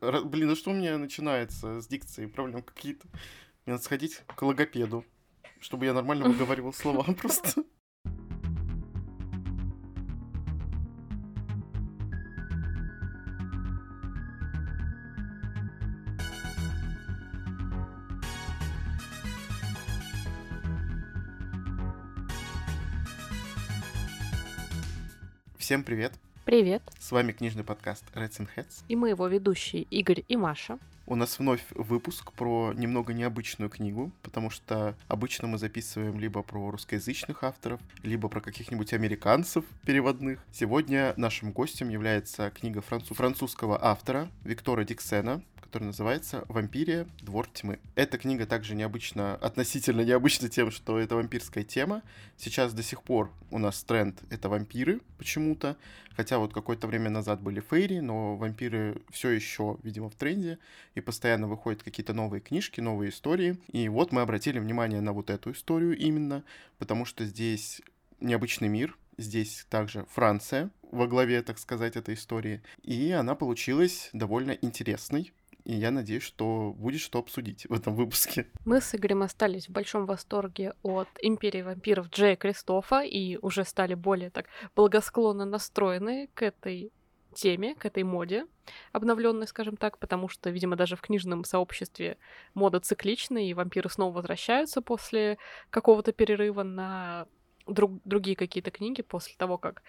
Р- Блин, а что у меня начинается с дикцией? Проблемы какие-то. Мне надо сходить к логопеду, чтобы я нормально выговаривал слова просто. Всем привет! Привет. С вами книжный подкаст Reds and Heads. И мы его ведущие Игорь и Маша. У нас вновь выпуск про немного необычную книгу, потому что обычно мы записываем либо про русскоязычных авторов, либо про каких-нибудь американцев переводных. Сегодня нашим гостем является книга француз- французского автора Виктора Диксена, которая называется «Вампирия. Двор тьмы». Эта книга также необычно, относительно необычна тем, что это вампирская тема. Сейчас до сих пор у нас тренд — это вампиры почему-то, хотя вот какое-то время назад были фейри, но вампиры все еще, видимо, в тренде, и постоянно выходят какие-то новые книжки, новые истории. И вот мы обратили внимание на вот эту историю именно, потому что здесь необычный мир, здесь также Франция во главе, так сказать, этой истории, и она получилась довольно интересной, и я надеюсь, что будет что обсудить в этом выпуске. Мы с Игорем остались в большом восторге от Империи вампиров Джея Кристофа и уже стали более так благосклонно настроены к этой теме, к этой моде, обновленной, скажем так, потому что, видимо, даже в книжном сообществе мода циклична, и вампиры снова возвращаются после какого-то перерыва на друг, другие какие-то книги, после того, как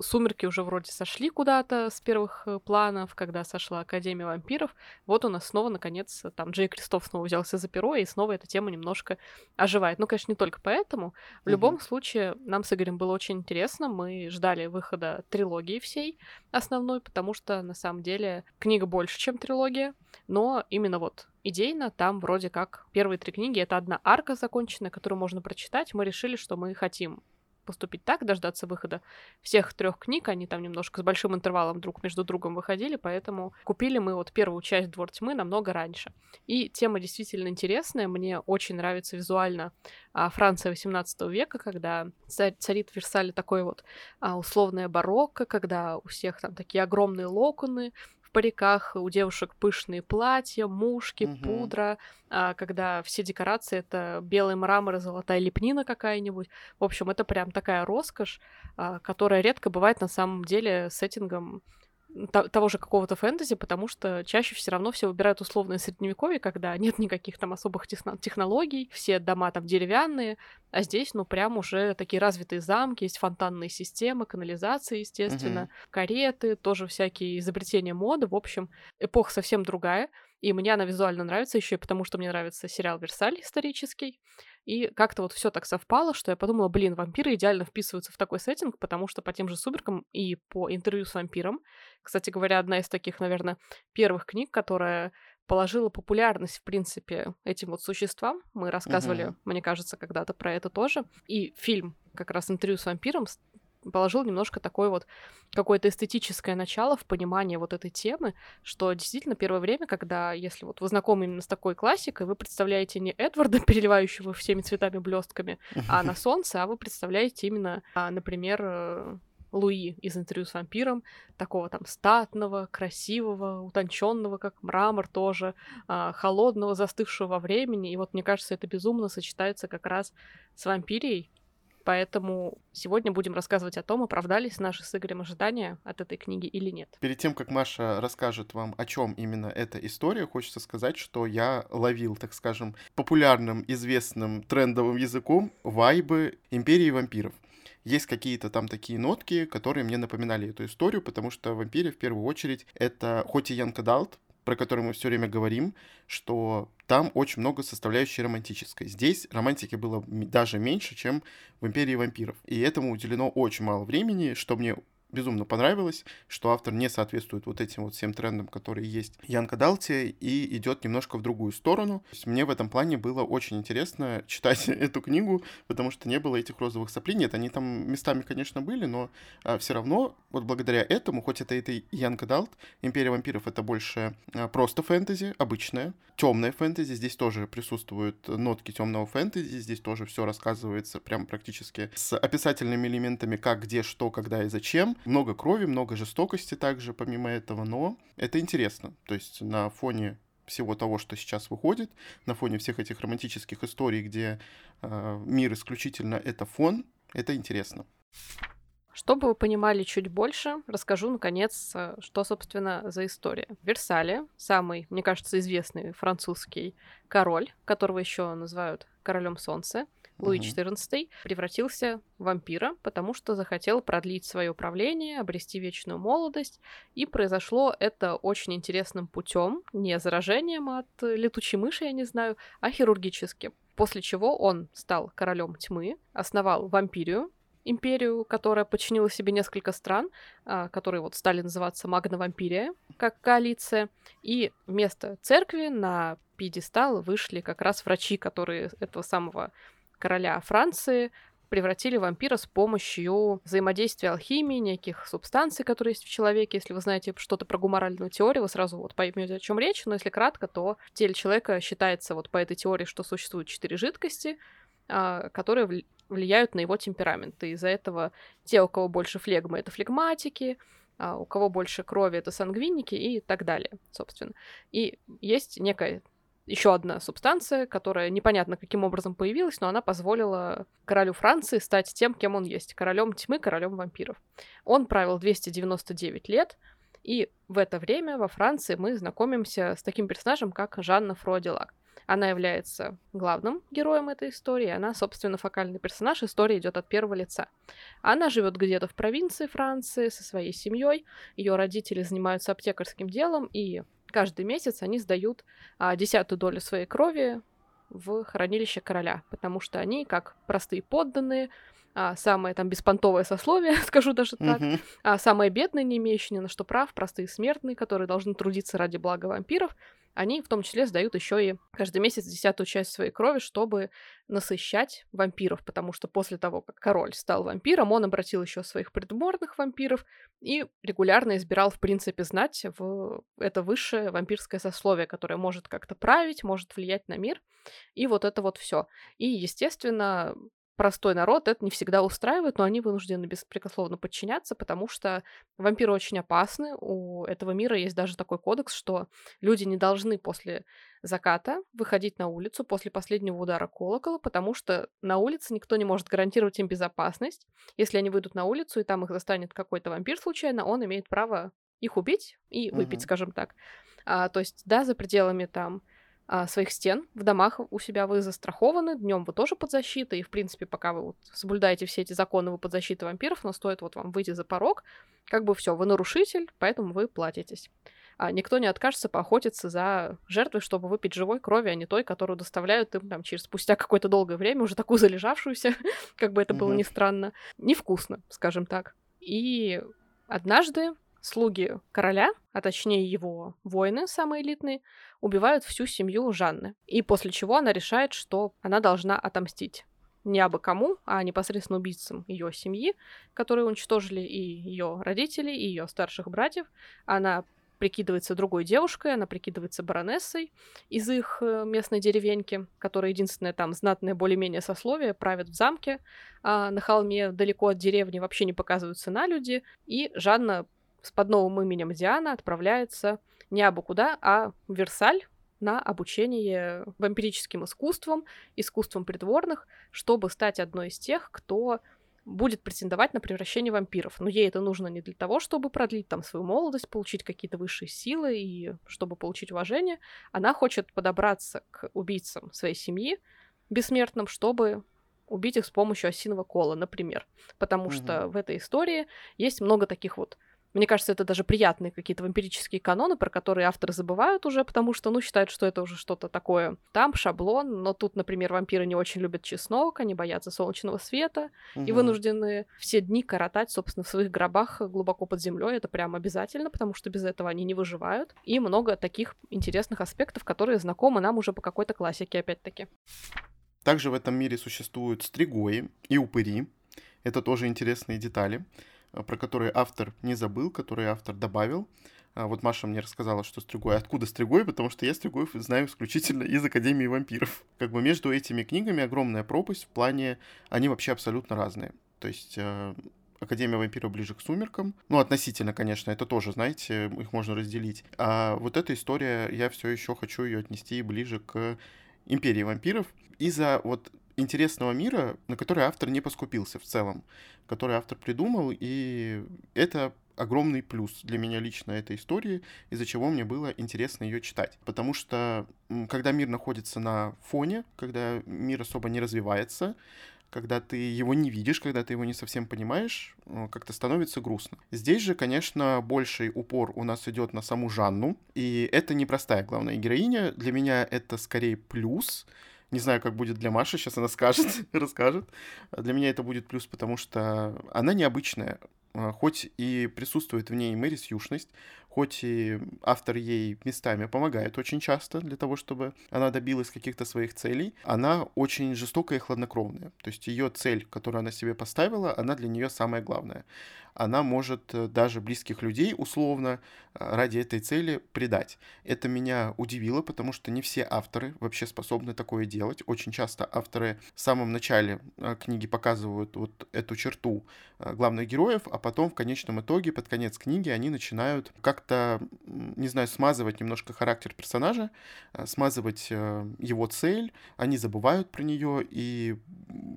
Сумерки уже вроде сошли куда-то с первых э, планов, когда сошла Академия вампиров. Вот у нас снова, наконец, там Джей Кристоф снова взялся за перо, и снова эта тема немножко оживает. Ну, конечно, не только поэтому. В mm-hmm. любом случае, нам с Игорем было очень интересно. Мы ждали выхода трилогии всей основной, потому что, на самом деле, книга больше, чем трилогия. Но именно вот идейно там вроде как первые три книги — это одна арка законченная, которую можно прочитать. Мы решили, что мы хотим поступить так, дождаться выхода всех трех книг. Они там немножко с большим интервалом друг между другом выходили, поэтому купили мы вот первую часть «Двор тьмы» намного раньше. И тема действительно интересная. Мне очень нравится визуально а, Франция 18 века, когда царит в Версале такое вот а, условное барокко, когда у всех там такие огромные локоны, в париках, у девушек пышные платья, мушки, угу. пудра, а, когда все декорации это белый мрамор и золотая лепнина какая-нибудь. В общем, это прям такая роскошь, а, которая редко бывает на самом деле сеттингом того же какого-то фэнтези, потому что чаще все равно все выбирают условное средневековье, когда нет никаких там особых технологий, все дома там деревянные, а здесь, ну, прям уже такие развитые замки, есть фонтанные системы, канализации, естественно, uh-huh. кареты, тоже всякие изобретения моды. В общем, эпоха совсем другая. И мне она визуально нравится еще и потому, что мне нравится сериал «Версаль» исторический. И как-то вот все так совпало, что я подумала, блин, вампиры идеально вписываются в такой сеттинг, потому что по тем же сумеркам и по интервью с вампиром, кстати говоря, одна из таких, наверное, первых книг, которая положила популярность, в принципе, этим вот существам. Мы рассказывали, uh-huh. мне кажется, когда-то про это тоже. И фильм, как раз интервью с вампиром, положил немножко такое вот какое-то эстетическое начало в понимании вот этой темы, что действительно первое время, когда, если вот вы знакомы именно с такой классикой, вы представляете не Эдварда, переливающего всеми цветами блестками, а на солнце, а вы представляете именно, а, например, э, Луи из интервью с вампиром, такого там статного, красивого, утонченного, как мрамор тоже, а, холодного, застывшего во времени. И вот мне кажется, это безумно сочетается как раз с вампирией, Поэтому сегодня будем рассказывать о том, оправдались наши с Игорем ожидания от этой книги или нет. Перед тем, как Маша расскажет вам, о чем именно эта история, хочется сказать, что я ловил, так скажем, популярным, известным, трендовым языком вайбы Империи вампиров есть какие-то там такие нотки, которые мне напоминали эту историю, потому что вампиры в первую очередь это хоть и Янка Далт, про который мы все время говорим, что там очень много составляющей романтической. Здесь романтики было даже меньше, чем в «Империи вампиров». И этому уделено очень мало времени, что мне безумно понравилось, что автор не соответствует вот этим вот всем трендам, которые есть Янка Далти, и идет немножко в другую сторону. Мне в этом плане было очень интересно читать эту книгу, потому что не было этих розовых соплей. Нет, они там местами, конечно, были, но а, все равно вот благодаря этому, хоть это это Янка Далт, Империя вампиров это больше а, просто фэнтези, обычное, темное фэнтези, здесь тоже присутствуют нотки темного фэнтези, здесь тоже все рассказывается прям практически с описательными элементами, как, где, что, когда и зачем, много крови, много жестокости также помимо этого, но это интересно. То есть на фоне всего того, что сейчас выходит, на фоне всех этих романтических историй, где э, мир исключительно это фон, это интересно. Чтобы вы понимали чуть больше, расскажу, наконец, э, что, собственно, за история. Версале самый, мне кажется, известный французский король, которого еще называют королем солнца, Луи XIV, превратился в вампира, потому что захотел продлить свое правление, обрести вечную молодость, и произошло это очень интересным путем, не заражением от летучей мыши, я не знаю, а хирургически. После чего он стал королем тьмы, основал вампирию, империю, которая подчинила себе несколько стран, а, которые вот стали называться Магна-Вампирия, как коалиция, и вместо церкви на пьедестал вышли как раз врачи, которые этого самого короля Франции превратили вампира с помощью взаимодействия алхимии, неких субстанций, которые есть в человеке. Если вы знаете что-то про гуморальную теорию, вы сразу вот поймете, о чем речь. Но если кратко, то в теле человека считается вот по этой теории, что существует четыре жидкости, а, которые влияют на его темперамент. И из-за этого те, у кого больше флегмы, это флегматики, а у кого больше крови, это сангвиники и так далее, собственно. И есть некая еще одна субстанция, которая непонятно каким образом появилась, но она позволила королю Франции стать тем, кем он есть, королем тьмы, королем вампиров. Он правил 299 лет, и в это время во Франции мы знакомимся с таким персонажем, как Жанна Фродилак. Она является главным героем этой истории, она, собственно, фокальный персонаж, история идет от первого лица. Она живет где-то в провинции Франции со своей семьей, ее родители занимаются аптекарским делом, и каждый месяц они сдают а, десятую долю своей крови в хранилище короля, потому что они, как простые подданные, а, самое там беспонтовое сословие, скажу даже так, uh-huh. а, самые бедные, не имеющие ни на что прав, простые смертные, которые должны трудиться ради блага вампиров, они в том числе сдают еще и каждый месяц десятую часть своей крови, чтобы насыщать вампиров, потому что после того, как король стал вампиром, он обратил еще своих придворных вампиров и регулярно избирал, в принципе, знать в это высшее вампирское сословие, которое может как-то править, может влиять на мир, и вот это вот все. И, естественно, простой народ это не всегда устраивает, но они вынуждены беспрекословно подчиняться, потому что вампиры очень опасны. У этого мира есть даже такой кодекс, что люди не должны после заката выходить на улицу после последнего удара колокола, потому что на улице никто не может гарантировать им безопасность. Если они выйдут на улицу, и там их застанет какой-то вампир случайно, он имеет право их убить и выпить, uh-huh. скажем так. А, то есть, да, за пределами там а, своих стен в домах у себя вы застрахованы, днем вы тоже под защитой, и, в принципе, пока вы вот соблюдаете все эти законы, вы под защитой вампиров, но стоит вот вам выйти за порог, как бы все, вы нарушитель, поэтому вы платитесь. А никто не откажется поохотиться за жертвой, чтобы выпить живой крови, а не той, которую доставляют им там через спустя какое-то долгое время, уже такую залежавшуюся, как бы это было ни странно, невкусно, скажем так. И однажды слуги короля, а точнее его воины, самые элитные, убивают всю семью Жанны. И после чего она решает, что она должна отомстить не абы кому, а непосредственно убийцам ее семьи, которые уничтожили и ее родителей, и ее старших братьев. Она прикидывается другой девушкой, она прикидывается баронессой из их э, местной деревеньки, которая единственная там знатное более-менее сословие, правит в замке, а на холме далеко от деревни вообще не показываются на люди, и Жанна с под новым именем Диана отправляется не абы куда, а в Версаль на обучение вампирическим искусствам, искусствам придворных, чтобы стать одной из тех, кто будет претендовать на превращение вампиров. Но ей это нужно не для того, чтобы продлить там свою молодость, получить какие-то высшие силы и чтобы получить уважение. Она хочет подобраться к убийцам своей семьи, бессмертным, чтобы убить их с помощью осиного кола, например. Потому угу. что в этой истории есть много таких вот мне кажется, это даже приятные какие-то вампирические каноны, про которые авторы забывают уже, потому что, ну, считают, что это уже что-то такое там, шаблон. Но тут, например, вампиры не очень любят чеснок, они боятся солнечного света угу. и вынуждены все дни коротать, собственно, в своих гробах глубоко под землей. Это прям обязательно, потому что без этого они не выживают. И много таких интересных аспектов, которые знакомы нам уже по какой-то классике, опять-таки. Также в этом мире существуют стригои и упыри. Это тоже интересные детали. Э, про которые автор не забыл, которые автор добавил. А вот Маша мне рассказала, что Стригой. Откуда Стригой? Потому что я Стригоев знаю исключительно из Академии вампиров. Как бы между этими книгами огромная пропасть в плане... Они вообще абсолютно разные. То есть э, Академия вампиров ближе к сумеркам. Ну, относительно, конечно, это тоже, знаете, их можно разделить. А вот эта история, я все еще хочу ее отнести ближе к Империи вампиров. Из-за вот интересного мира, на который автор не поскупился в целом, который автор придумал, и это огромный плюс для меня лично этой истории, из-за чего мне было интересно ее читать. Потому что когда мир находится на фоне, когда мир особо не развивается, когда ты его не видишь, когда ты его не совсем понимаешь, э, как-то становится грустно. Здесь же, конечно, больший упор у нас идет на саму Жанну, и это непростая главная героиня. Для меня это скорее плюс, не знаю, как будет для Маши, сейчас она скажет, расскажет. Для меня это будет плюс, потому что она необычная. А, хоть и присутствует в ней Мэри Сьюшность, хоть и автор ей местами помогает очень часто для того, чтобы она добилась каких-то своих целей, она очень жестокая и хладнокровная. То есть ее цель, которую она себе поставила, она для нее самая главная она может э, даже близких людей условно э, ради этой цели предать. Это меня удивило, потому что не все авторы вообще способны такое делать. Очень часто авторы в самом начале э, книги показывают вот эту черту главных героев, а потом в конечном итоге, под конец книги, они начинают как-то, не знаю, смазывать немножко характер персонажа, смазывать его цель, они забывают про нее, и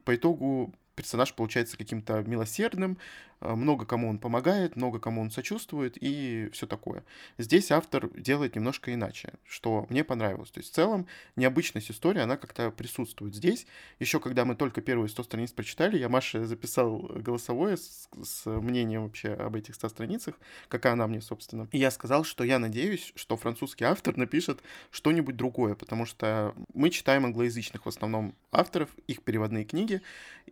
по итогу персонаж получается каким-то милосердным, Э, много кому он помогает, много кому он сочувствует и все такое. Здесь автор делает немножко иначе, что мне понравилось. То есть в целом необычность истории, она как-то присутствует здесь. Еще когда мы только первые 100 страниц прочитали, я Маше записал голосовое с, с мнением вообще об этих 100 страницах, какая она мне, собственно. И я сказал, что я надеюсь, что французский автор напишет что-нибудь другое, потому что мы читаем англоязычных в основном авторов, их переводные книги,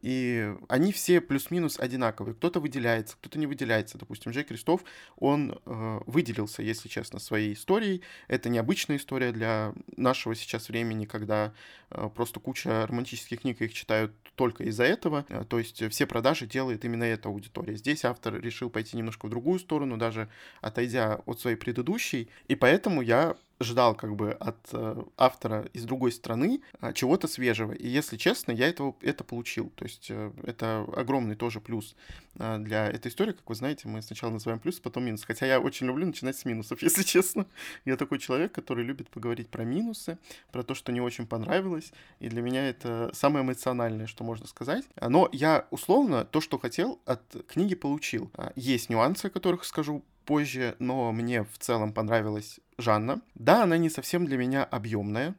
и они все плюс-минус одинаковые. Кто-то выделяет выделяется, кто-то не выделяется. Допустим, Джей Крестов, он э, выделился, если честно, своей историей. Это необычная история для нашего сейчас времени, когда э, просто куча романтических книг их читают только из-за этого. Э, то есть все продажи делает именно эта аудитория. Здесь автор решил пойти немножко в другую сторону, даже отойдя от своей предыдущей. И поэтому я ждал как бы от э, автора из другой страны э, чего-то свежего. И если честно, я этого, это получил. То есть э, это огромный тоже плюс э, для этой истории. Как вы знаете, мы сначала называем плюс, потом минус. Хотя я очень люблю начинать с минусов, если честно. Я такой человек, который любит поговорить про минусы, про то, что не очень понравилось. И для меня это самое эмоциональное, что можно сказать. Но я условно то, что хотел, от книги получил. А, есть нюансы, о которых скажу позже, но мне в целом понравилась Жанна. Да, она не совсем для меня объемная.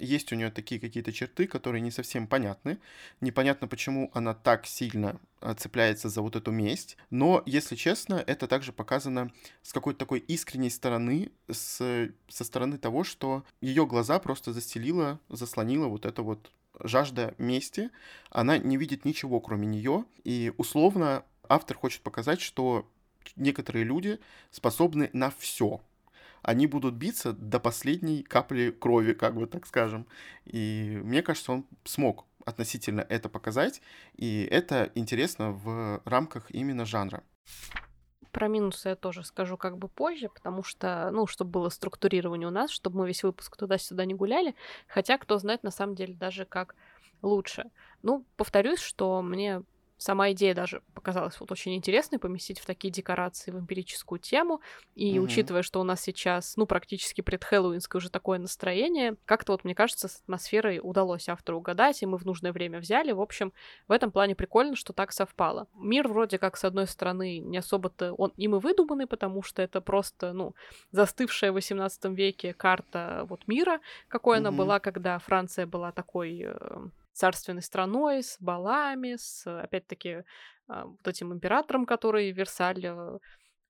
Есть у нее такие какие-то черты, которые не совсем понятны. Непонятно, почему она так сильно а, цепляется за вот эту месть. Но, если честно, это также показано с какой-то такой искренней стороны, с, со стороны того, что ее глаза просто застелила, заслонила вот это вот жажда мести. Она не видит ничего, кроме нее. И условно автор хочет показать, что некоторые люди способны на все. Они будут биться до последней капли крови, как бы так скажем. И мне кажется, он смог относительно это показать, и это интересно в рамках именно жанра. Про минусы я тоже скажу как бы позже, потому что, ну, чтобы было структурирование у нас, чтобы мы весь выпуск туда-сюда не гуляли. Хотя, кто знает, на самом деле, даже как лучше. Ну, повторюсь, что мне сама идея даже показалась вот очень интересной поместить в такие декорации вампирическую тему. И mm-hmm. учитывая, что у нас сейчас, ну, практически предхэллоуинское уже такое настроение, как-то вот, мне кажется, с атмосферой удалось автору угадать, и мы в нужное время взяли. В общем, в этом плане прикольно, что так совпало. Мир вроде как, с одной стороны, не особо-то он им и выдуманный, потому что это просто, ну, застывшая в 18 веке карта вот мира, какой mm-hmm. она была, когда Франция была такой э, царственной страной, с балами, с, опять-таки, а, вот этим императором, который Версаль э,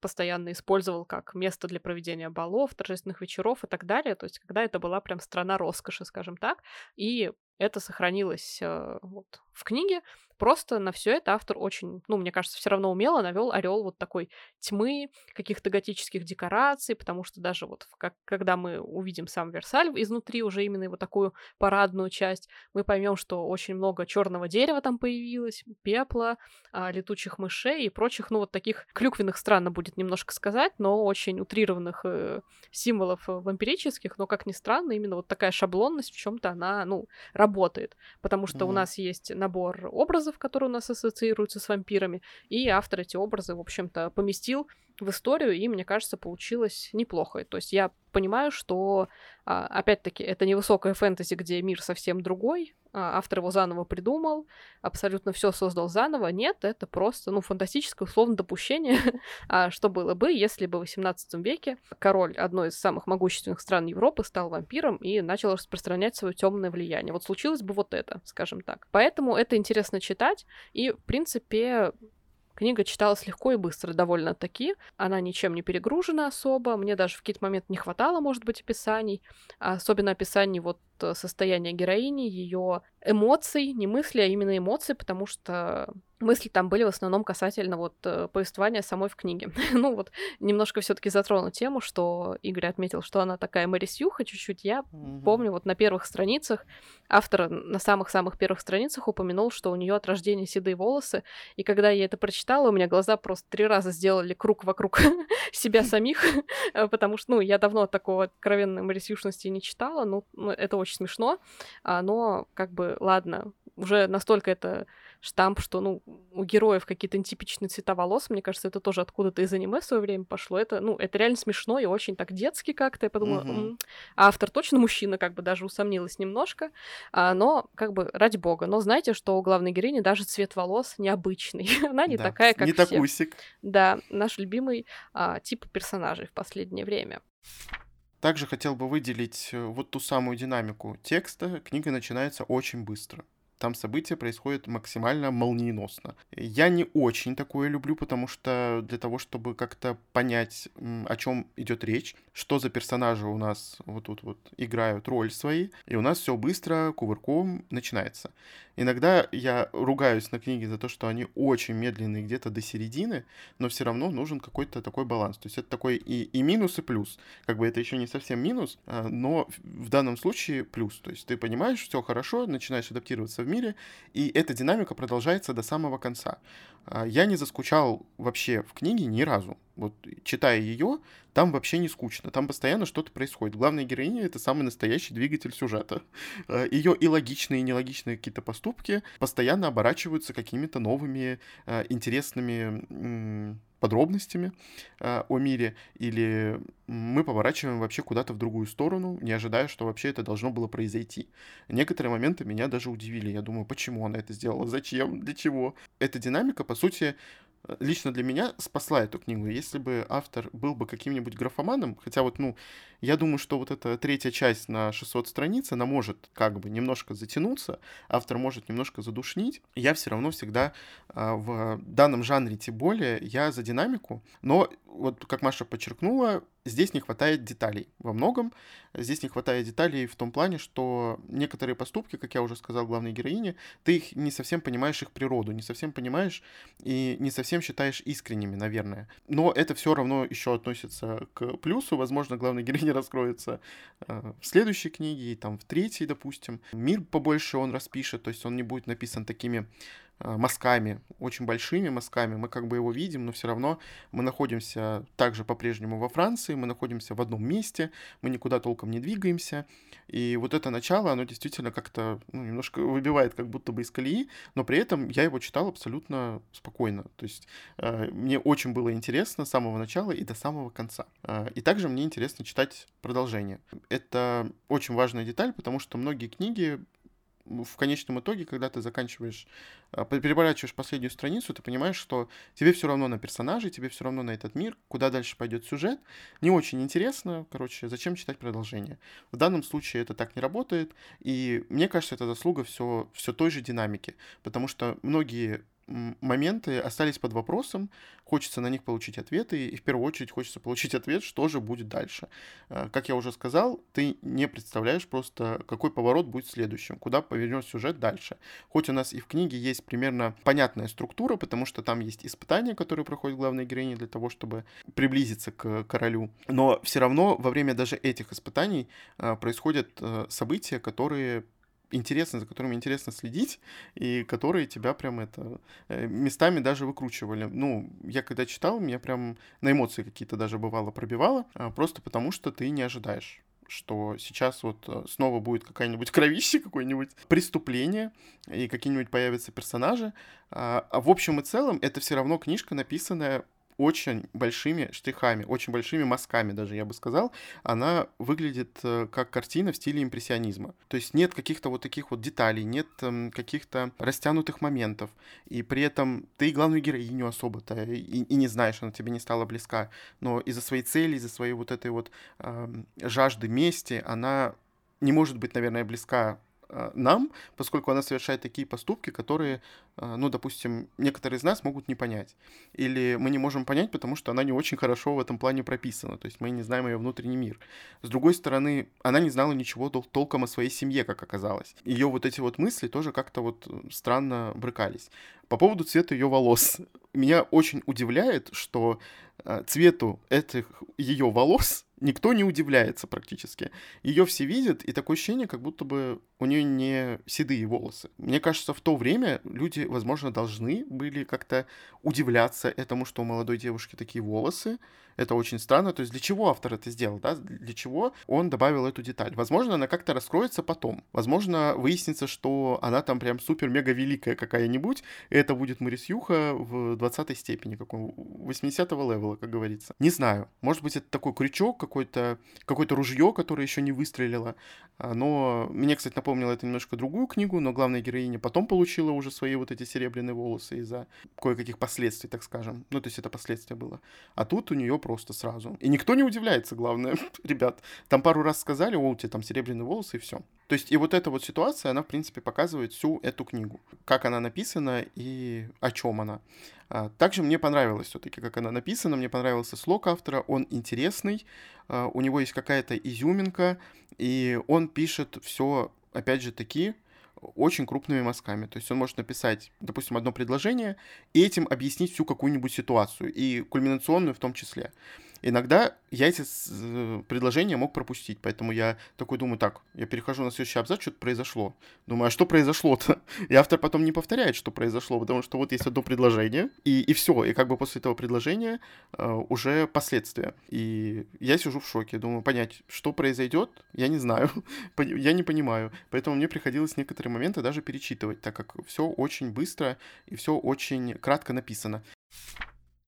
постоянно использовал как место для проведения балов, торжественных вечеров и так далее. То есть, когда это была прям страна роскоши, скажем так. И это сохранилось э, вот, в книге. Просто на все это автор очень, ну, мне кажется, все равно умело навел орел вот такой тьмы, каких-то готических декораций, потому что даже вот как, когда мы увидим сам Версаль изнутри, уже именно его такую парадную часть, мы поймем, что очень много черного дерева там появилось, пепла, а, летучих мышей и прочих, ну, вот таких клюквенных, странно будет немножко сказать, но очень утрированных э, символов э, вампирических, но, как ни странно, именно вот такая шаблонность в чем-то она, ну, работает, потому что mm-hmm. у нас есть набор набор образов, которые у нас ассоциируются с вампирами, и автор эти образы, в общем-то, поместил в историю, и, мне кажется, получилось неплохо. То есть я понимаю, что, а, опять-таки, это не высокая фэнтези, где мир совсем другой, а, автор его заново придумал, абсолютно все создал заново. Нет, это просто, ну, фантастическое условно допущение, а что было бы, если бы в 18 веке король одной из самых могущественных стран Европы стал вампиром и начал распространять свое темное влияние. Вот случилось бы вот это, скажем так. Поэтому это интересно читать, и, в принципе, Книга читалась легко и быстро довольно-таки. Она ничем не перегружена особо. Мне даже в какие-то моменты не хватало, может быть, описаний. Особенно описаний вот э, состояния героини, ее эмоций, не мысли, а именно эмоций, потому что мысли там были в основном касательно вот э, повествования самой в книге. ну вот немножко все таки затрону тему, что Игорь отметил, что она такая Мэри Сьюха чуть-чуть. Я mm-hmm. помню вот на первых страницах автор на самых-самых первых страницах упомянул, что у нее от рождения седые волосы, и когда я это прочитала, у меня глаза просто три раза сделали круг вокруг себя самих, потому что, ну, я давно такого откровенной Мэри Сьюшности не читала, ну, ну, это очень смешно, а, но как бы ладно, уже настолько это штамп, что, ну, у героев какие-то нетипичные цвета волос, мне кажется, это тоже откуда-то из аниме в свое время пошло. Это, ну, это реально смешно и очень так детски как-то. Я подумала, угу. М-м". а автор точно мужчина, как бы даже усомнилась немножко. А, но, как бы, ради бога. Но знаете, что у главной героини даже цвет волос необычный. Она не да, такая, как не все. такусик. Да, наш любимый а, тип персонажей в последнее время. Также хотел бы выделить э, вот ту самую динамику текста. Книга начинается очень быстро там события происходят максимально молниеносно. Я не очень такое люблю, потому что для того, чтобы как-то понять, о чем идет речь, что за персонажи у нас вот тут вот играют роль свои, и у нас все быстро, кувырком начинается. Иногда я ругаюсь на книги за то, что они очень медленные где-то до середины, но все равно нужен какой-то такой баланс. То есть это такой и, и минус, и плюс. Как бы это еще не совсем минус, а, но в данном случае плюс. То есть ты понимаешь, все хорошо, начинаешь адаптироваться в мире, и эта динамика продолжается до самого конца. А, я не заскучал вообще в книге ни разу. Вот читая ее, там вообще не скучно, там постоянно что-то происходит. Главная героиня — это самый настоящий двигатель сюжета. А, ее и логичные, и нелогичные какие-то поступки постоянно оборачиваются какими-то новыми, а, интересными подробностями э, о мире, или мы поворачиваем вообще куда-то в другую сторону, не ожидая, что вообще это должно было произойти. Некоторые моменты меня даже удивили. Я думаю, почему она это сделала, зачем, для чего. Эта динамика, по сути, лично для меня спасла эту книгу. Если бы автор был бы каким-нибудь графоманом, хотя вот, ну, я думаю, что вот эта третья часть на 600 страниц, она может как бы немножко затянуться, автор может немножко задушнить. Я все равно всегда а, в данном жанре, тем более, я за динамику, но вот как Маша подчеркнула, здесь не хватает деталей во многом. Здесь не хватает деталей в том плане, что некоторые поступки, как я уже сказал главной героине, ты их не совсем понимаешь их природу, не совсем понимаешь и не совсем считаешь искренними, наверное. Но это все равно еще относится к плюсу. Возможно, главная героиня раскроется э, в следующей книге, и там в третьей, допустим. Мир побольше он распишет, то есть он не будет написан такими мазками, очень большими мазками. Мы как бы его видим, но все равно мы находимся также по-прежнему во Франции, мы находимся в одном месте, мы никуда толком не двигаемся. И вот это начало, оно действительно как-то ну, немножко выбивает как будто бы из колеи, но при этом я его читал абсолютно спокойно. То есть э, мне очень было интересно с самого начала и до самого конца. Э, и также мне интересно читать продолжение. Это очень важная деталь, потому что многие книги в конечном итоге, когда ты заканчиваешь, а, переворачиваешь последнюю страницу, ты понимаешь, что тебе все равно на персонажей, тебе все равно на этот мир, куда дальше пойдет сюжет. Не очень интересно, короче, зачем читать продолжение. В данном случае это так не работает, и мне кажется, это заслуга все, все той же динамики, потому что многие моменты остались под вопросом, хочется на них получить ответы, и в первую очередь хочется получить ответ, что же будет дальше. Э, как я уже сказал, ты не представляешь просто, какой поворот будет следующим, куда повернет сюжет дальше. Хоть у нас и в книге есть примерно понятная структура, потому что там есть испытания, которые проходят главные героини для того, чтобы приблизиться к королю, но все равно во время даже этих испытаний э, происходят э, события, которые интересно, за которыми интересно следить, и которые тебя прям это э, местами даже выкручивали. Ну, я когда читал, меня прям на эмоции какие-то даже бывало пробивало, а, просто потому что ты не ожидаешь что сейчас вот э, снова будет какая-нибудь кровище, какое-нибудь преступление, и какие-нибудь появятся персонажи. А, а в общем и целом это все равно книжка, написанная очень большими штрихами, очень большими мазками даже, я бы сказал, она выглядит э, как картина в стиле импрессионизма. То есть нет каких-то вот таких вот деталей, нет эм, каких-то растянутых моментов, и при этом ты главную героиню особо-то и, и не знаешь, она тебе не стала близка, но из-за своей цели, из-за своей вот этой вот э, жажды мести, она не может быть, наверное, близка нам, поскольку она совершает такие поступки, которые, а, ну, допустим, некоторые из нас могут не понять. Или мы не можем понять, потому что она не очень хорошо в этом плане прописана, то есть мы не знаем ее внутренний мир. С другой стороны, она не знала ничего тол- толком о своей семье, как оказалось. Ее вот эти вот мысли тоже как-то вот странно брыкались. По поводу цвета ее волос. Меня очень удивляет, что а, цвету этих ее волос никто не удивляется практически. Ее все видят, и такое ощущение, как будто бы у нее не седые волосы. Мне кажется, в то время люди, возможно, должны были как-то удивляться этому, что у молодой девушки такие волосы. Это очень странно. То есть для чего автор это сделал, да? Для чего он добавил эту деталь? Возможно, она как-то раскроется потом. Возможно, выяснится, что она там прям супер-мега великая какая-нибудь, это будет Морис Юха в 20 степени, какого 80-го левела, как говорится. Не знаю. Может быть, это такой крючок, какое-то какое ружье, которое еще не выстрелило. А, но мне, кстати, напомнило это немножко другую книгу, но главная героиня потом получила уже свои вот эти серебряные волосы из-за кое-каких последствий, так скажем. Ну, то есть это последствия было. А тут у нее просто сразу. И никто не удивляется, главное, ребят. Там пару раз сказали, о, у тебя там серебряные волосы и все. То есть и вот эта вот ситуация, она, в принципе, показывает всю эту книгу. Как она написана и о чем она. А, также мне понравилось все-таки, как она написана, мне понравился слог автора, он интересный, а, у него есть какая-то изюминка, и он пишет все, опять же таки, очень крупными мазками. То есть он может написать, допустим, одно предложение и этим объяснить всю какую-нибудь ситуацию, и кульминационную в том числе. Иногда я эти э, предложения мог пропустить, поэтому я такой думаю, так, я перехожу на следующий абзац, что-то произошло. Думаю, а что произошло-то? И автор потом не повторяет, что произошло, потому что вот есть одно предложение, и, и все, и как бы после этого предложения uh, уже последствия. И я сижу в шоке, думаю, понять, что произойдет, я не знаю, я не понимаю. Поэтому мне приходилось некоторые моменты даже перечитывать, так как все очень быстро и все очень кратко написано.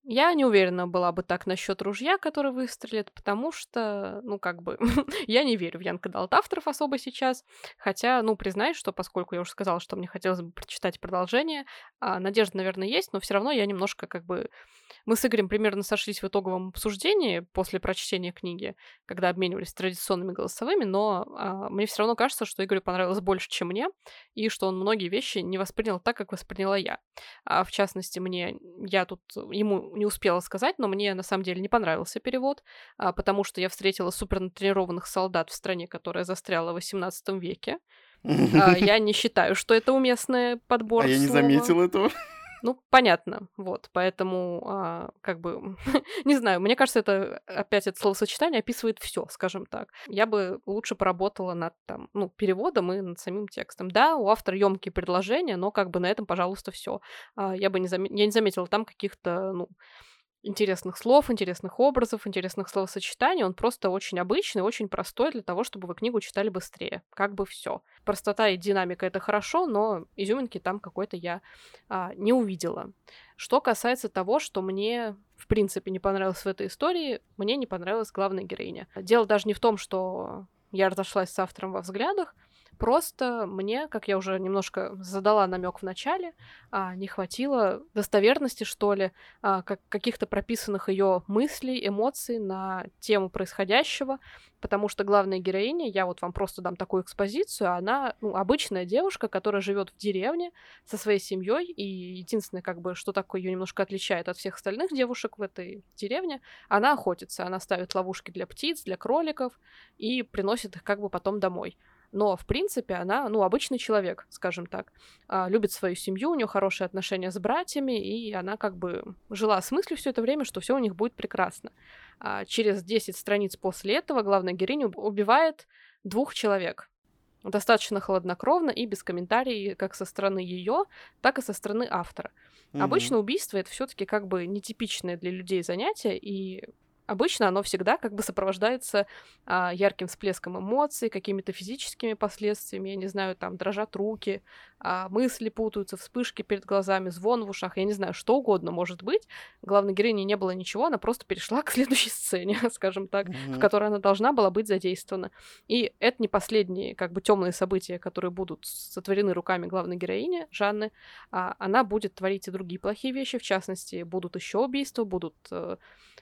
Я не уверена была бы так насчет ружья, который выстрелит, потому что, ну, как бы, я не верю в Янка Далт авторов особо сейчас. Хотя, ну, признаюсь, что поскольку я уже сказала, что мне хотелось бы прочитать продолжение, а, надежда, наверное, есть, но все равно я немножко как бы мы с Игорем примерно сошлись в итоговом обсуждении после прочтения книги, когда обменивались традиционными голосовыми, но а, мне все равно кажется, что Игорю понравилось больше, чем мне, и что он многие вещи не воспринял так, как восприняла я. А, в частности, мне я тут ему не успела сказать, но мне на самом деле не понравился перевод, а, потому что я встретила супернатренированных солдат в стране, которая застряла в 18 веке. А, я не считаю, что это уместный подбор. А я не заметил этого. Ну, понятно, вот, поэтому, а, как бы, не знаю, мне кажется, это опять это словосочетание описывает все, скажем так. Я бы лучше поработала над там, ну, переводом и над самим текстом. Да, у автора емкие предложения, но как бы на этом, пожалуйста, все. А, я бы не, зам... я не заметила там каких-то, ну, интересных слов, интересных образов, интересных словосочетаний. Он просто очень обычный, очень простой для того, чтобы вы книгу читали быстрее. Как бы все. Простота и динамика это хорошо, но изюминки там какой-то я а, не увидела. Что касается того, что мне в принципе не понравилось в этой истории, мне не понравилась главная героиня. Дело даже не в том, что я разошлась с автором во взглядах, Просто мне, как я уже немножко задала намек в начале, а, не хватило достоверности, что ли, а, как, каких-то прописанных ее мыслей, эмоций на тему происходящего, потому что главная героиня, я вот вам просто дам такую экспозицию, она ну, обычная девушка, которая живет в деревне со своей семьей, и единственное, как бы, что такое ее немножко отличает от всех остальных девушек в этой деревне, она охотится, она ставит ловушки для птиц, для кроликов и приносит их как бы потом домой но, в принципе, она, ну, обычный человек, скажем так, а, любит свою семью, у нее хорошие отношения с братьями, и она как бы жила с мыслью все это время, что все у них будет прекрасно. А через 10 страниц после этого главная героиня убивает двух человек. Достаточно хладнокровно и без комментариев как со стороны ее, так и со стороны автора. Mm-hmm. Обычно убийство это все-таки как бы нетипичное для людей занятие, и обычно оно всегда как бы сопровождается а, ярким всплеском эмоций, какими-то физическими последствиями, я не знаю, там дрожат руки, а, мысли путаются, вспышки перед глазами, звон в ушах, я не знаю, что угодно может быть. Главной героини не было ничего, она просто перешла к следующей сцене, скажем так, mm-hmm. в которой она должна была быть задействована. И это не последние как бы темные события, которые будут сотворены руками главной героини Жанны. А, она будет творить и другие плохие вещи, в частности, будут еще убийства, будут э,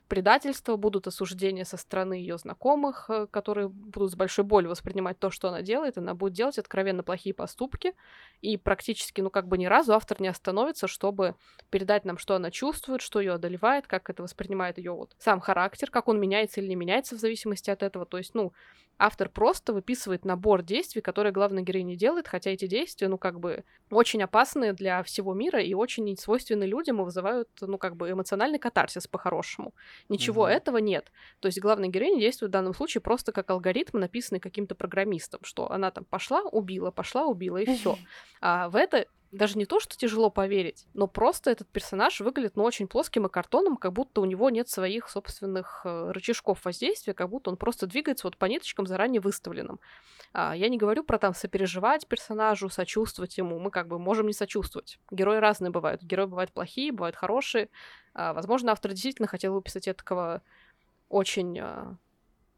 предательства, будут осуждения со стороны ее знакомых, э, которые будут с большой болью воспринимать то, что она делает, она будет делать откровенно плохие поступки, и практически, ну, как бы ни разу автор не остановится, чтобы передать нам, что она чувствует, что ее одолевает, как это воспринимает ее вот сам характер, как он меняется или не меняется в зависимости от этого. То есть, ну, автор просто выписывает набор действий, которые главная героиня делает, хотя эти действия, ну, как бы, очень опасные для всего мира и очень свойственны людям и вызывают, ну, как бы, эмоциональный катарсис по-хорошему. Ничего mm-hmm. этого нет. То есть главная героиня действует в данном случае просто как алгоритм, написанный каким-то программистом, что она там пошла, убила, пошла, убила, и все. А в это даже не то, что тяжело поверить, но просто этот персонаж выглядит, ну, очень плоским и картоном, как будто у него нет своих собственных э, рычажков воздействия, как будто он просто двигается вот по ниточкам заранее выставленным. А, я не говорю про там сопереживать персонажу, сочувствовать ему, мы как бы можем не сочувствовать. Герои разные бывают, герои бывают плохие, бывают хорошие. А, возможно, автор действительно хотел выписать этого очень а,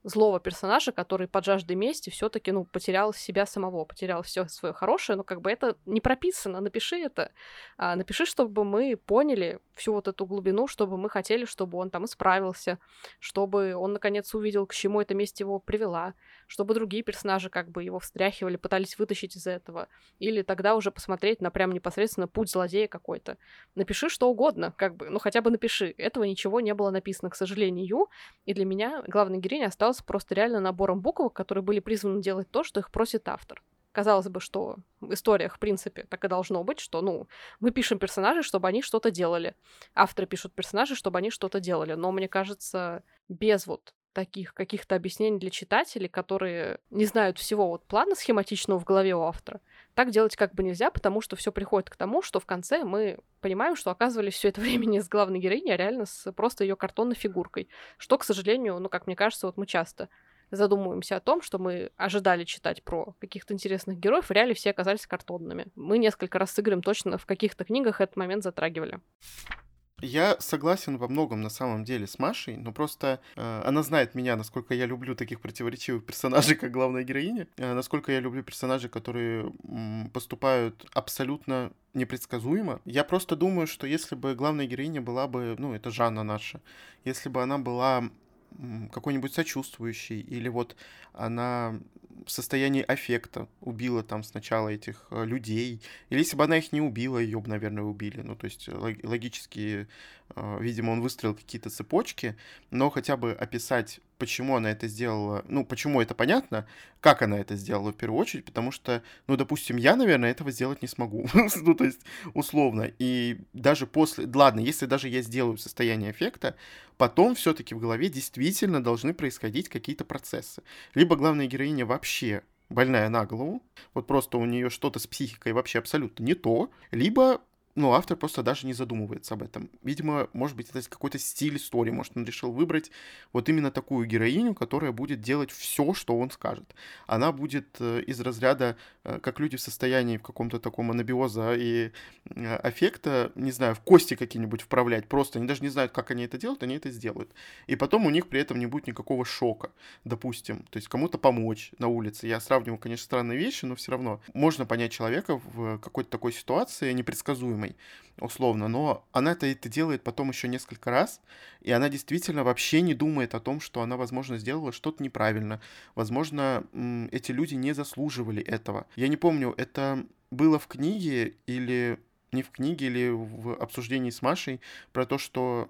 злого персонажа, который под жаждой мести все-таки, ну, потерял себя самого, потерял все свое хорошее, но как бы это не прописано, напиши это. А, напиши, чтобы мы поняли всю вот эту глубину, чтобы мы хотели, чтобы он там исправился, чтобы он наконец увидел, к чему эта месть его привела, чтобы другие персонажи как бы его встряхивали, пытались вытащить из этого, или тогда уже посмотреть на прям непосредственно путь злодея какой-то. Напиши что угодно, как бы, ну хотя бы напиши. Этого ничего не было написано, к сожалению, и для меня главная героиня осталась оказался просто реально набором буквок, которые были призваны делать то, что их просит автор. Казалось бы, что в историях, в принципе, так и должно быть, что, ну, мы пишем персонажей, чтобы они что-то делали. Авторы пишут персонажей, чтобы они что-то делали. Но, мне кажется, без вот таких каких-то объяснений для читателей, которые не знают всего вот плана схематичного в голове у автора, так делать как бы нельзя, потому что все приходит к тому, что в конце мы понимаем, что оказывались все это время не с главной героиней, а реально с просто ее картонной фигуркой. Что, к сожалению, ну, как мне кажется, вот мы часто задумываемся о том, что мы ожидали читать про каких-то интересных героев, в реале все оказались картонными. Мы несколько раз с Игорем точно в каких-то книгах этот момент затрагивали. Я согласен во многом на самом деле с Машей, но просто э, она знает меня, насколько я люблю таких противоречивых персонажей, как главная героиня, э, насколько я люблю персонажей, которые м, поступают абсолютно непредсказуемо. Я просто думаю, что если бы главная героиня была бы, ну, это Жанна наша, если бы она была какой-нибудь сочувствующий, или вот она состоянии аффекта убила там сначала этих э, людей, или если бы она их не убила, ее бы, наверное, убили. Ну, то есть логически, э, видимо, он выстроил какие-то цепочки, но хотя бы описать почему она это сделала, ну, почему это понятно, как она это сделала в первую очередь, потому что, ну, допустим, я, наверное, этого сделать не смогу, ну, то есть, условно, и даже после, ладно, если даже я сделаю состояние эффекта, потом все-таки в голове действительно должны происходить какие-то процессы. Либо главная героиня вообще больная на голову, вот просто у нее что-то с психикой вообще абсолютно не то, либо ну, автор просто даже не задумывается об этом. Видимо, может быть, это какой-то стиль истории. Может, он решил выбрать вот именно такую героиню, которая будет делать все, что он скажет. Она будет э, из разряда, э, как люди в состоянии в каком-то таком анабиоза и э, аффекта, не знаю, в кости какие-нибудь вправлять. Просто они даже не знают, как они это делают, они это сделают. И потом у них при этом не будет никакого шока, допустим. То есть кому-то помочь на улице. Я сравниваю, конечно, странные вещи, но все равно можно понять человека в какой-то такой ситуации непредсказуемой проблемой, условно, но она это, это делает потом еще несколько раз, и она действительно вообще не думает о том, что она, возможно, сделала что-то неправильно. Возможно, эти люди не заслуживали этого. Я не помню, это было в книге или не в книге или в обсуждении с Машей про то, что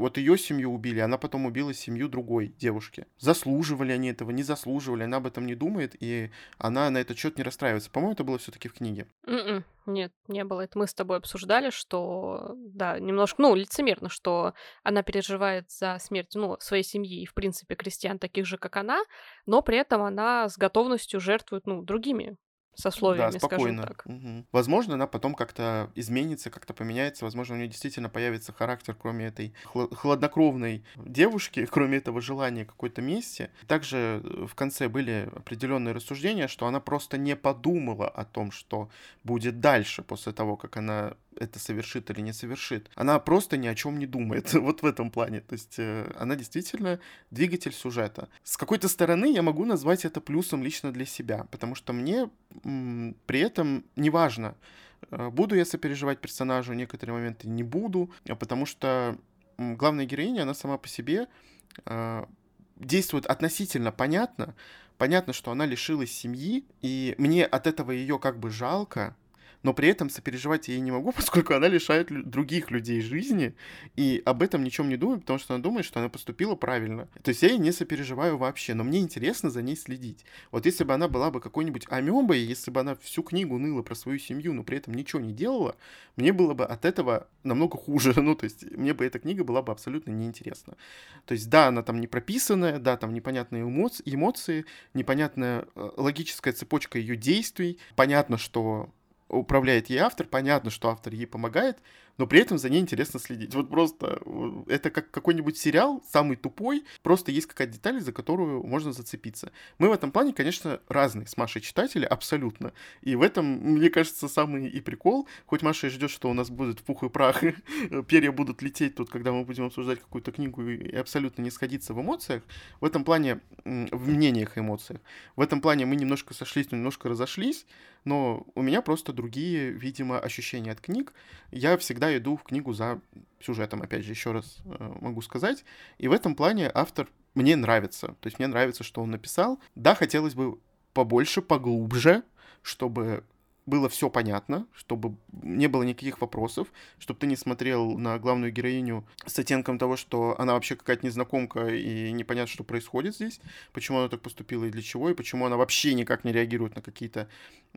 вот ее семью убили, она потом убила семью другой девушки. Заслуживали они этого, не заслуживали, она об этом не думает, и она на этот счет не расстраивается. По-моему, это было все-таки в книге. Mm-mm. М-м, нет, не было. Это мы с тобой обсуждали, что, да, немножко, ну, лицемерно, что она переживает за смерть, ну, своей семьи и, в принципе, крестьян таких же, как она, но при этом она с готовностью жертвует, ну, другими сословиями, да, спокойно. скажем так. Угу. Возможно, она потом как-то изменится, как-то поменяется. Возможно, у нее действительно появится характер, кроме этой хладнокровной девушки, кроме этого желания какой-то мести. Также э, в конце были определенные рассуждения, что она просто не подумала о том, что будет дальше после того, как она это совершит или не совершит. Она просто ни о чем не думает. вот в этом плане. То есть э, она действительно двигатель сюжета. С какой-то стороны я могу назвать это плюсом лично для себя, потому что мне при этом неважно, э, буду я сопереживать персонажу, некоторые моменты не буду, а потому что главная героиня, она сама по себе э, действует относительно понятно, понятно, что она лишилась семьи, и мне от этого ее как бы жалко, но при этом сопереживать я ей не могу, поскольку она лишает других людей жизни, и об этом ничем не думаю, потому что она думает, что она поступила правильно. То есть я ей не сопереживаю вообще, но мне интересно за ней следить. Вот если бы она была бы какой-нибудь амебой, если бы она всю книгу ныла про свою семью, но при этом ничего не делала, мне было бы от этого намного хуже. Ну, то есть мне бы эта книга была бы абсолютно неинтересна. То есть да, она там не прописанная, да, там непонятные эмоции, непонятная э, логическая цепочка ее действий. Понятно, что управляет ей автор, понятно, что автор ей помогает, но при этом за ней интересно следить. Вот просто это как какой-нибудь сериал, самый тупой, просто есть какая-то деталь, за которую можно зацепиться. Мы в этом плане, конечно, разные с Машей читатели, абсолютно. И в этом, мне кажется, самый и прикол. Хоть Маша и ждет, что у нас будет пух и прах, перья будут лететь тут, когда мы будем обсуждать какую-то книгу и абсолютно не сходиться в эмоциях. В этом плане, в мнениях эмоциях. В этом плане мы немножко сошлись, немножко разошлись но у меня просто другие, видимо, ощущения от книг. Я всегда иду в книгу за сюжетом, опять же, еще раз э, могу сказать. И в этом плане автор мне нравится. То есть мне нравится, что он написал. Да, хотелось бы побольше, поглубже, чтобы было все понятно, чтобы не было никаких вопросов, чтобы ты не смотрел на главную героиню с оттенком того, что она вообще какая-то незнакомка и непонятно, что происходит здесь, почему она так поступила и для чего, и почему она вообще никак не реагирует на какие-то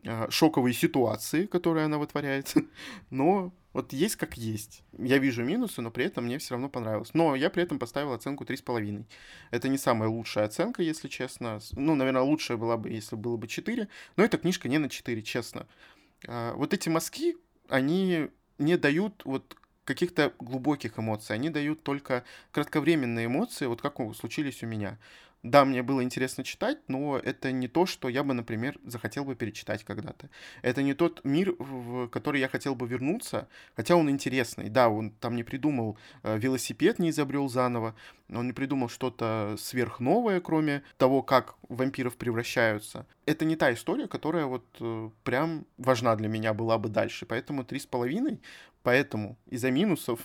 э, шоковые ситуации, которые она вытворяет. Но вот есть как есть. Я вижу минусы, но при этом мне все равно понравилось. Но я при этом поставил оценку 3,5. Это не самая лучшая оценка, если честно. Ну, наверное, лучшая была бы, если было бы 4. Но эта книжка не на 4, честно. А, вот эти мазки, они не дают вот каких-то глубоких эмоций. Они дают только кратковременные эмоции, вот как случились у меня да, мне было интересно читать, но это не то, что я бы, например, захотел бы перечитать когда-то. Это не тот мир, в который я хотел бы вернуться, хотя он интересный. Да, он там не придумал э, велосипед, не изобрел заново, он не придумал что-то сверхновое, кроме того, как вампиров превращаются. Это не та история, которая вот э, прям важна для меня была бы дальше. Поэтому три с половиной, поэтому из-за минусов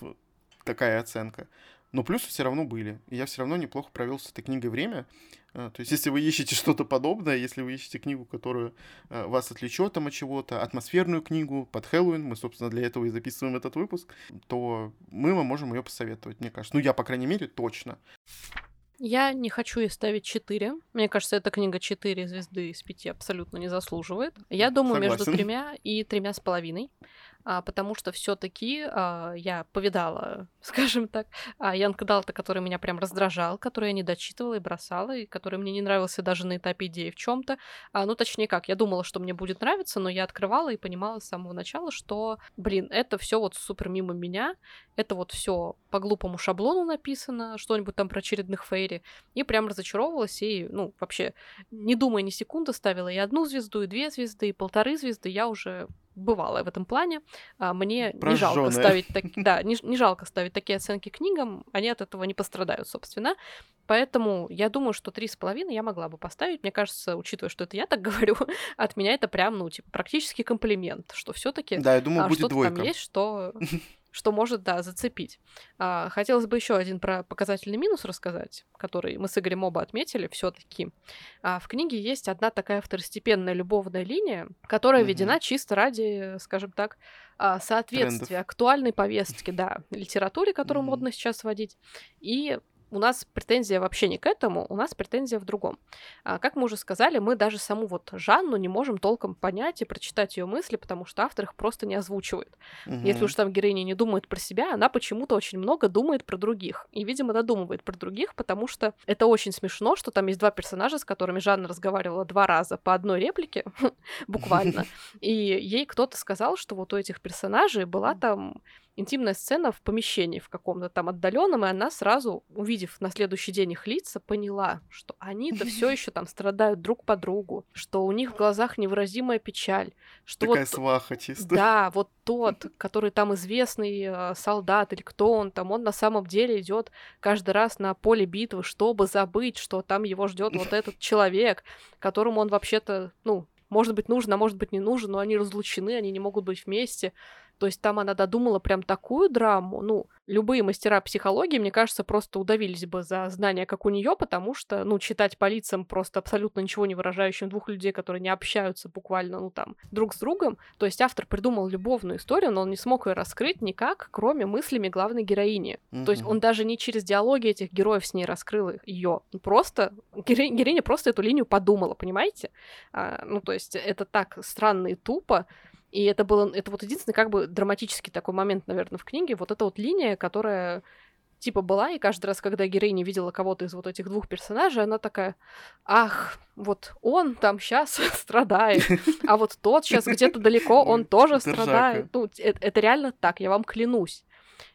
такая оценка. Но плюсы все равно были. И я все равно неплохо провел с этой книгой время. А, то есть, если вы ищете что-то подобное, если вы ищете книгу, которая а, вас отвлечет там от чего-то, атмосферную книгу под Хэллоуин, мы, собственно, для этого и записываем этот выпуск, то мы вам можем ее посоветовать, мне кажется. Ну, я, по крайней мере, точно. Я не хочу ей ставить 4. Мне кажется, эта книга 4 звезды из 5 абсолютно не заслуживает. Я думаю, Согласен. между тремя и тремя с половиной потому что все-таки а, я повидала, скажем так, а, Янка Далта, который меня прям раздражал, который я не дочитывала и бросала, и который мне не нравился даже на этапе идеи в чем-то. А, ну, точнее как, я думала, что мне будет нравиться, но я открывала и понимала с самого начала, что, блин, это все вот супер мимо меня, это вот все по глупому шаблону написано, что-нибудь там про очередных фейри, и прям разочаровалась, и, ну, вообще, не думая ни секунды, ставила и одну звезду, и две звезды, и полторы звезды, я уже бывалая в этом плане. А, мне не жалко ставить так, да, не, не жалко ставить такие оценки книгам, они от этого не пострадают, собственно. Поэтому я думаю, что три с половиной я могла бы поставить. Мне кажется, учитывая, что это я так говорю, от меня это прям, ну, типа, практически комплимент, что все-таки да, я думаю, а, будет что-то двойка. там есть, что что может, да, зацепить. А, хотелось бы еще один про показательный минус рассказать, который мы с Игорем оба отметили все-таки. А, в книге есть одна такая второстепенная любовная линия, которая угу. введена чисто ради, скажем так, а, соответствия Трендов. актуальной повестки, да, литературе, которую угу. модно сейчас вводить, и у нас претензия вообще не к этому, у нас претензия в другом. А, как мы уже сказали, мы даже саму вот Жанну не можем толком понять и прочитать ее мысли, потому что автор их просто не озвучивает. Угу. Если уж там героиня не думает про себя, она почему-то очень много думает про других. И, видимо, додумывает про других, потому что это очень смешно, что там есть два персонажа, с которыми Жанна разговаривала два раза по одной реплике, буквально. И ей кто-то сказал, что вот у этих персонажей была там интимная сцена в помещении в каком-то там отдаленном, и она сразу, увидев на следующий день их лица, поняла, что они-то все еще там страдают друг по другу, что у них в глазах невыразимая печаль, что Такая вот, сваха чисто. Да, вот тот, который там известный э, солдат или кто он там, он на самом деле идет каждый раз на поле битвы, чтобы забыть, что там его ждет вот этот человек, которому он вообще-то, ну, может быть, нужен, а может быть, не нужен, но они разлучены, они не могут быть вместе. То есть там она додумала прям такую драму. Ну, любые мастера психологии, мне кажется, просто удавились бы за знания, как у нее, потому что, ну, читать по лицам просто абсолютно ничего не выражающим двух людей, которые не общаются буквально, ну, там, друг с другом. То есть автор придумал любовную историю, но он не смог ее раскрыть никак, кроме мыслями главной героини. Mm-hmm. То есть он даже не через диалоги этих героев с ней раскрыл ее. Просто героиня, героиня просто эту линию подумала, понимаете? А, ну, то есть это так странно и тупо, и это было, это вот единственный как бы драматический такой момент, наверное, в книге. Вот эта вот линия, которая типа была, и каждый раз, когда героиня видела кого-то из вот этих двух персонажей, она такая, ах, вот он там сейчас страдает, а вот тот сейчас где-то далеко, он тоже страдает. Ну, это, это реально так, я вам клянусь.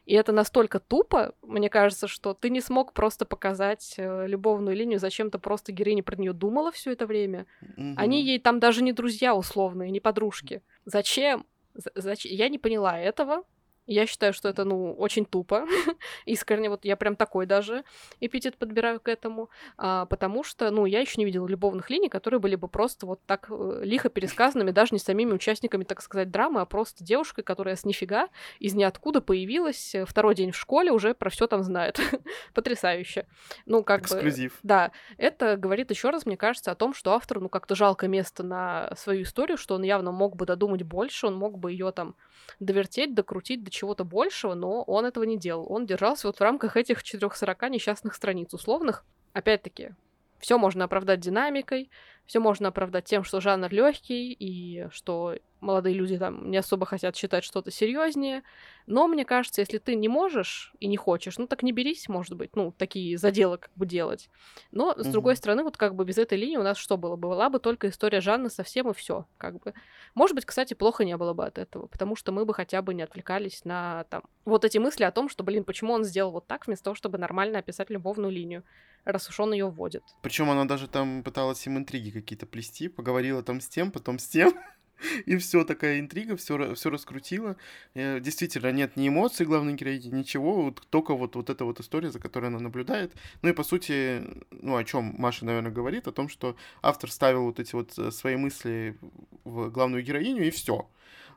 И это настолько тупо, мне кажется, что ты не смог просто показать э, любовную линию, зачем-то просто героиня про нее думала все это время. Угу. Они ей там даже не друзья условные, не подружки. Зачем? Зачем? Я не поняла этого. Я считаю, что это, ну, очень тупо. Искренне, вот я прям такой даже эпитет подбираю к этому. А, потому что, ну, я еще не видела любовных линий, которые были бы просто вот так э, лихо пересказанными, даже не самими участниками, так сказать, драмы, а просто девушкой, которая с нифига из ниоткуда появилась, э, второй день в школе уже про все там знает. Потрясающе. Ну, как Эксклюзив. бы... Да. Это говорит еще раз, мне кажется, о том, что автору, ну, как-то жалко место на свою историю, что он явно мог бы додумать больше, он мог бы ее там довертеть, докрутить до чего-то большего, но он этого не делал. Он держался вот в рамках этих 440 несчастных страниц условных. Опять-таки, все можно оправдать динамикой, все можно оправдать тем, что жанр легкий и что молодые люди там не особо хотят читать что-то серьезнее. Но мне кажется, если ты не можешь и не хочешь, ну так не берись, может быть, ну, такие заделы как бы делать. Но, с mm-hmm. другой стороны, вот как бы без этой линии у нас что было бы? Была бы только история Жанны совсем и все, как бы. Может быть, кстати, плохо не было бы от этого, потому что мы бы хотя бы не отвлекались на там вот эти мысли о том, что, блин, почему он сделал вот так, вместо того, чтобы нормально описать любовную линию, раз уж он ее вводит. Причем она даже там пыталась им интриги какие-то плести, поговорила там с тем, потом с тем. И все, такая интрига, все, все раскрутила. Э, действительно, нет ни эмоций главной героини, ничего, вот, только вот, вот эта вот история, за которой она наблюдает. Ну и по сути, ну о чем Маша, наверное, говорит, о том, что автор ставил вот эти вот э, свои мысли в главную героиню, и все.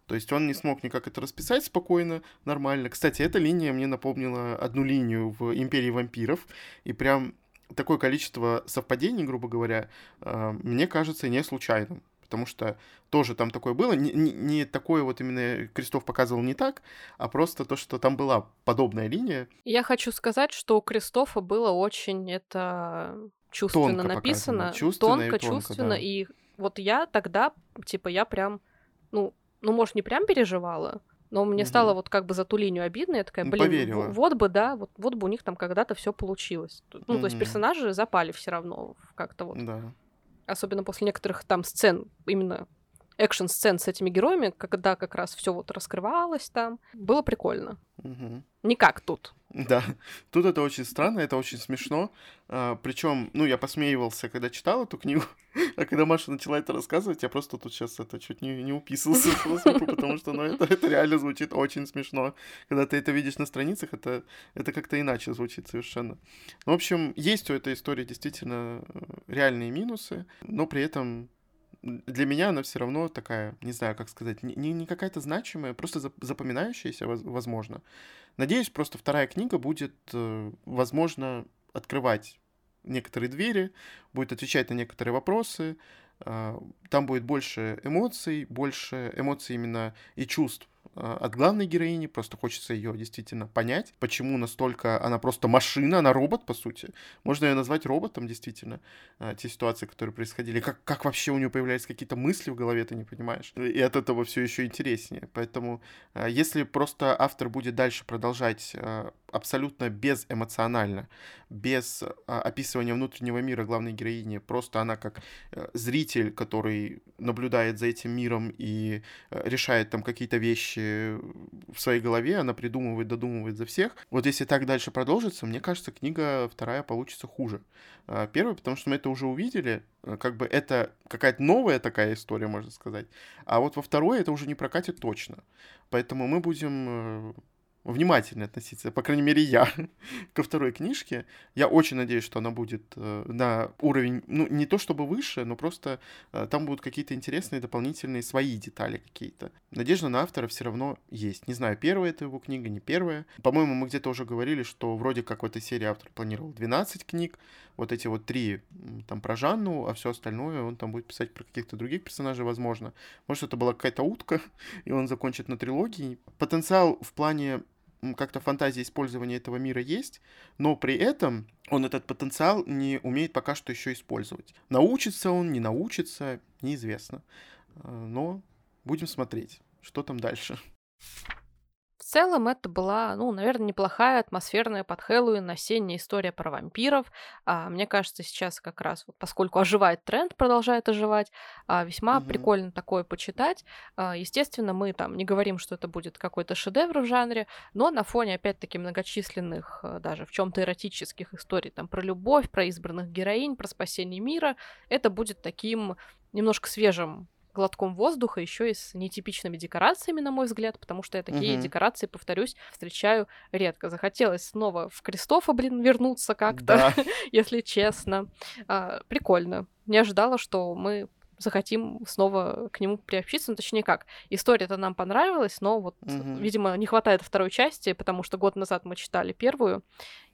То есть он не смог никак это расписать спокойно, нормально. Кстати, эта линия мне напомнила одну линию в «Империи вампиров», и прям такое количество совпадений, грубо говоря, э, мне кажется не случайным потому что тоже там такое было. Не, не, не такое вот именно Крестов показывал не так, а просто то, что там была подобная линия. Я хочу сказать, что у Кристофа было очень это чувственно тонко написано. Чувственно тонко, и тонко, чувственно. Да. И вот я тогда, типа, я прям, ну, ну, может, не прям переживала, но мне угу. стало вот как бы за ту линию обидно, я такая, блин, Поверила. вот бы, да, вот, вот бы у них там когда-то все получилось. Ну, угу. то есть персонажи запали все равно как-то вот. Да особенно после некоторых там сцен, именно экшн-сцен с этими героями, когда как раз все вот раскрывалось там. Было прикольно. Угу. Не как тут. Да, тут это очень странно, это очень смешно. А, причем, ну, я посмеивался, когда читал эту книгу, а когда Маша начала это рассказывать, я просто тут сейчас это чуть не, не уписался потому что, ну, это, это реально звучит очень смешно. Когда ты это видишь на страницах, это, это как-то иначе звучит совершенно. Ну, в общем, есть у этой истории действительно э, реальные минусы, но при этом для меня она все равно такая, не знаю, как сказать, не, не какая-то значимая, просто запоминающаяся, возможно. Надеюсь, просто вторая книга будет, э, возможно, открывать некоторые двери, будет отвечать на некоторые вопросы, а, там будет больше эмоций, больше эмоций именно и чувств от главной героини, просто хочется ее действительно понять, почему настолько она просто машина, она робот, по сути. Можно ее назвать роботом, действительно, э, те ситуации, которые происходили. Как, как вообще у нее появлялись какие-то мысли в голове, ты не понимаешь. И от этого все еще интереснее. Поэтому, э, если просто автор будет дальше продолжать абсолютно безэмоционально, без а, описывания внутреннего мира главной героини. Просто она как э, зритель, который наблюдает за этим миром и э, решает там какие-то вещи в своей голове, она придумывает, додумывает за всех. Вот если так дальше продолжится, мне кажется, книга вторая получится хуже. А, первая, потому что мы это уже увидели, э, как бы это какая-то новая такая история, можно сказать. А вот во второй это уже не прокатит точно. Поэтому мы будем внимательно относиться, по крайней мере, я, ко второй книжке. Я очень надеюсь, что она будет э, на уровень, ну, не то чтобы выше, но просто э, там будут какие-то интересные дополнительные свои детали какие-то. Надежда на автора все равно есть. Не знаю, первая это его книга, не первая. По-моему, мы где-то уже говорили, что вроде как этой серии автор планировал 12 книг, вот эти вот три там про Жанну, а все остальное он там будет писать про каких-то других персонажей, возможно. Может, это была какая-то утка, и он закончит на трилогии. Потенциал в плане как-то фантазия использования этого мира есть, но при этом он этот потенциал не умеет пока что еще использовать. Научится он, не научится, неизвестно. А, но будем смотреть, что там дальше целом это была, ну, наверное, неплохая атмосферная под Хэллоуин осенняя история про вампиров. А, мне кажется, сейчас как раз, вот, поскольку оживает тренд, продолжает оживать, а, весьма угу. прикольно такое почитать. А, естественно, мы там не говорим, что это будет какой-то шедевр в жанре, но на фоне, опять-таки, многочисленных, а, даже в чем-то эротических историй, там, про любовь, про избранных героинь, про спасение мира, это будет таким немножко свежим глотком воздуха, еще и с нетипичными декорациями, на мой взгляд, потому что я такие угу. декорации, повторюсь, встречаю редко. Захотелось снова в Кристофа, блин, вернуться как-то, да. если честно. А, прикольно. Не ожидала, что мы захотим снова к нему приобщиться, ну, точнее как, история-то нам понравилась, но вот, угу. видимо, не хватает второй части, потому что год назад мы читали первую,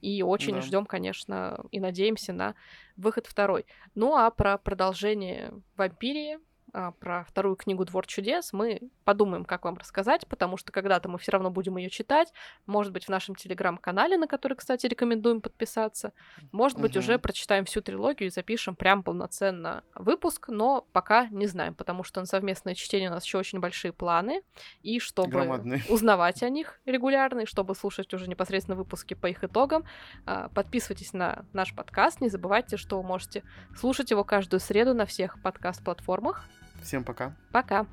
и очень да. ждем, конечно, и надеемся на выход второй. Ну а про продолжение Вампирии про вторую книгу «Двор чудес», мы подумаем, как вам рассказать, потому что когда-то мы все равно будем ее читать. Может быть, в нашем телеграм-канале, на который, кстати, рекомендуем подписаться. Может быть, угу. уже прочитаем всю трилогию и запишем прям полноценно выпуск, но пока не знаем, потому что на совместное чтение у нас еще очень большие планы. И чтобы Громадные. узнавать о них регулярно, и чтобы слушать уже непосредственно выпуски по их итогам, а, подписывайтесь на наш подкаст. Не забывайте, что вы можете слушать его каждую среду на всех подкаст-платформах. Всем пока. Пока.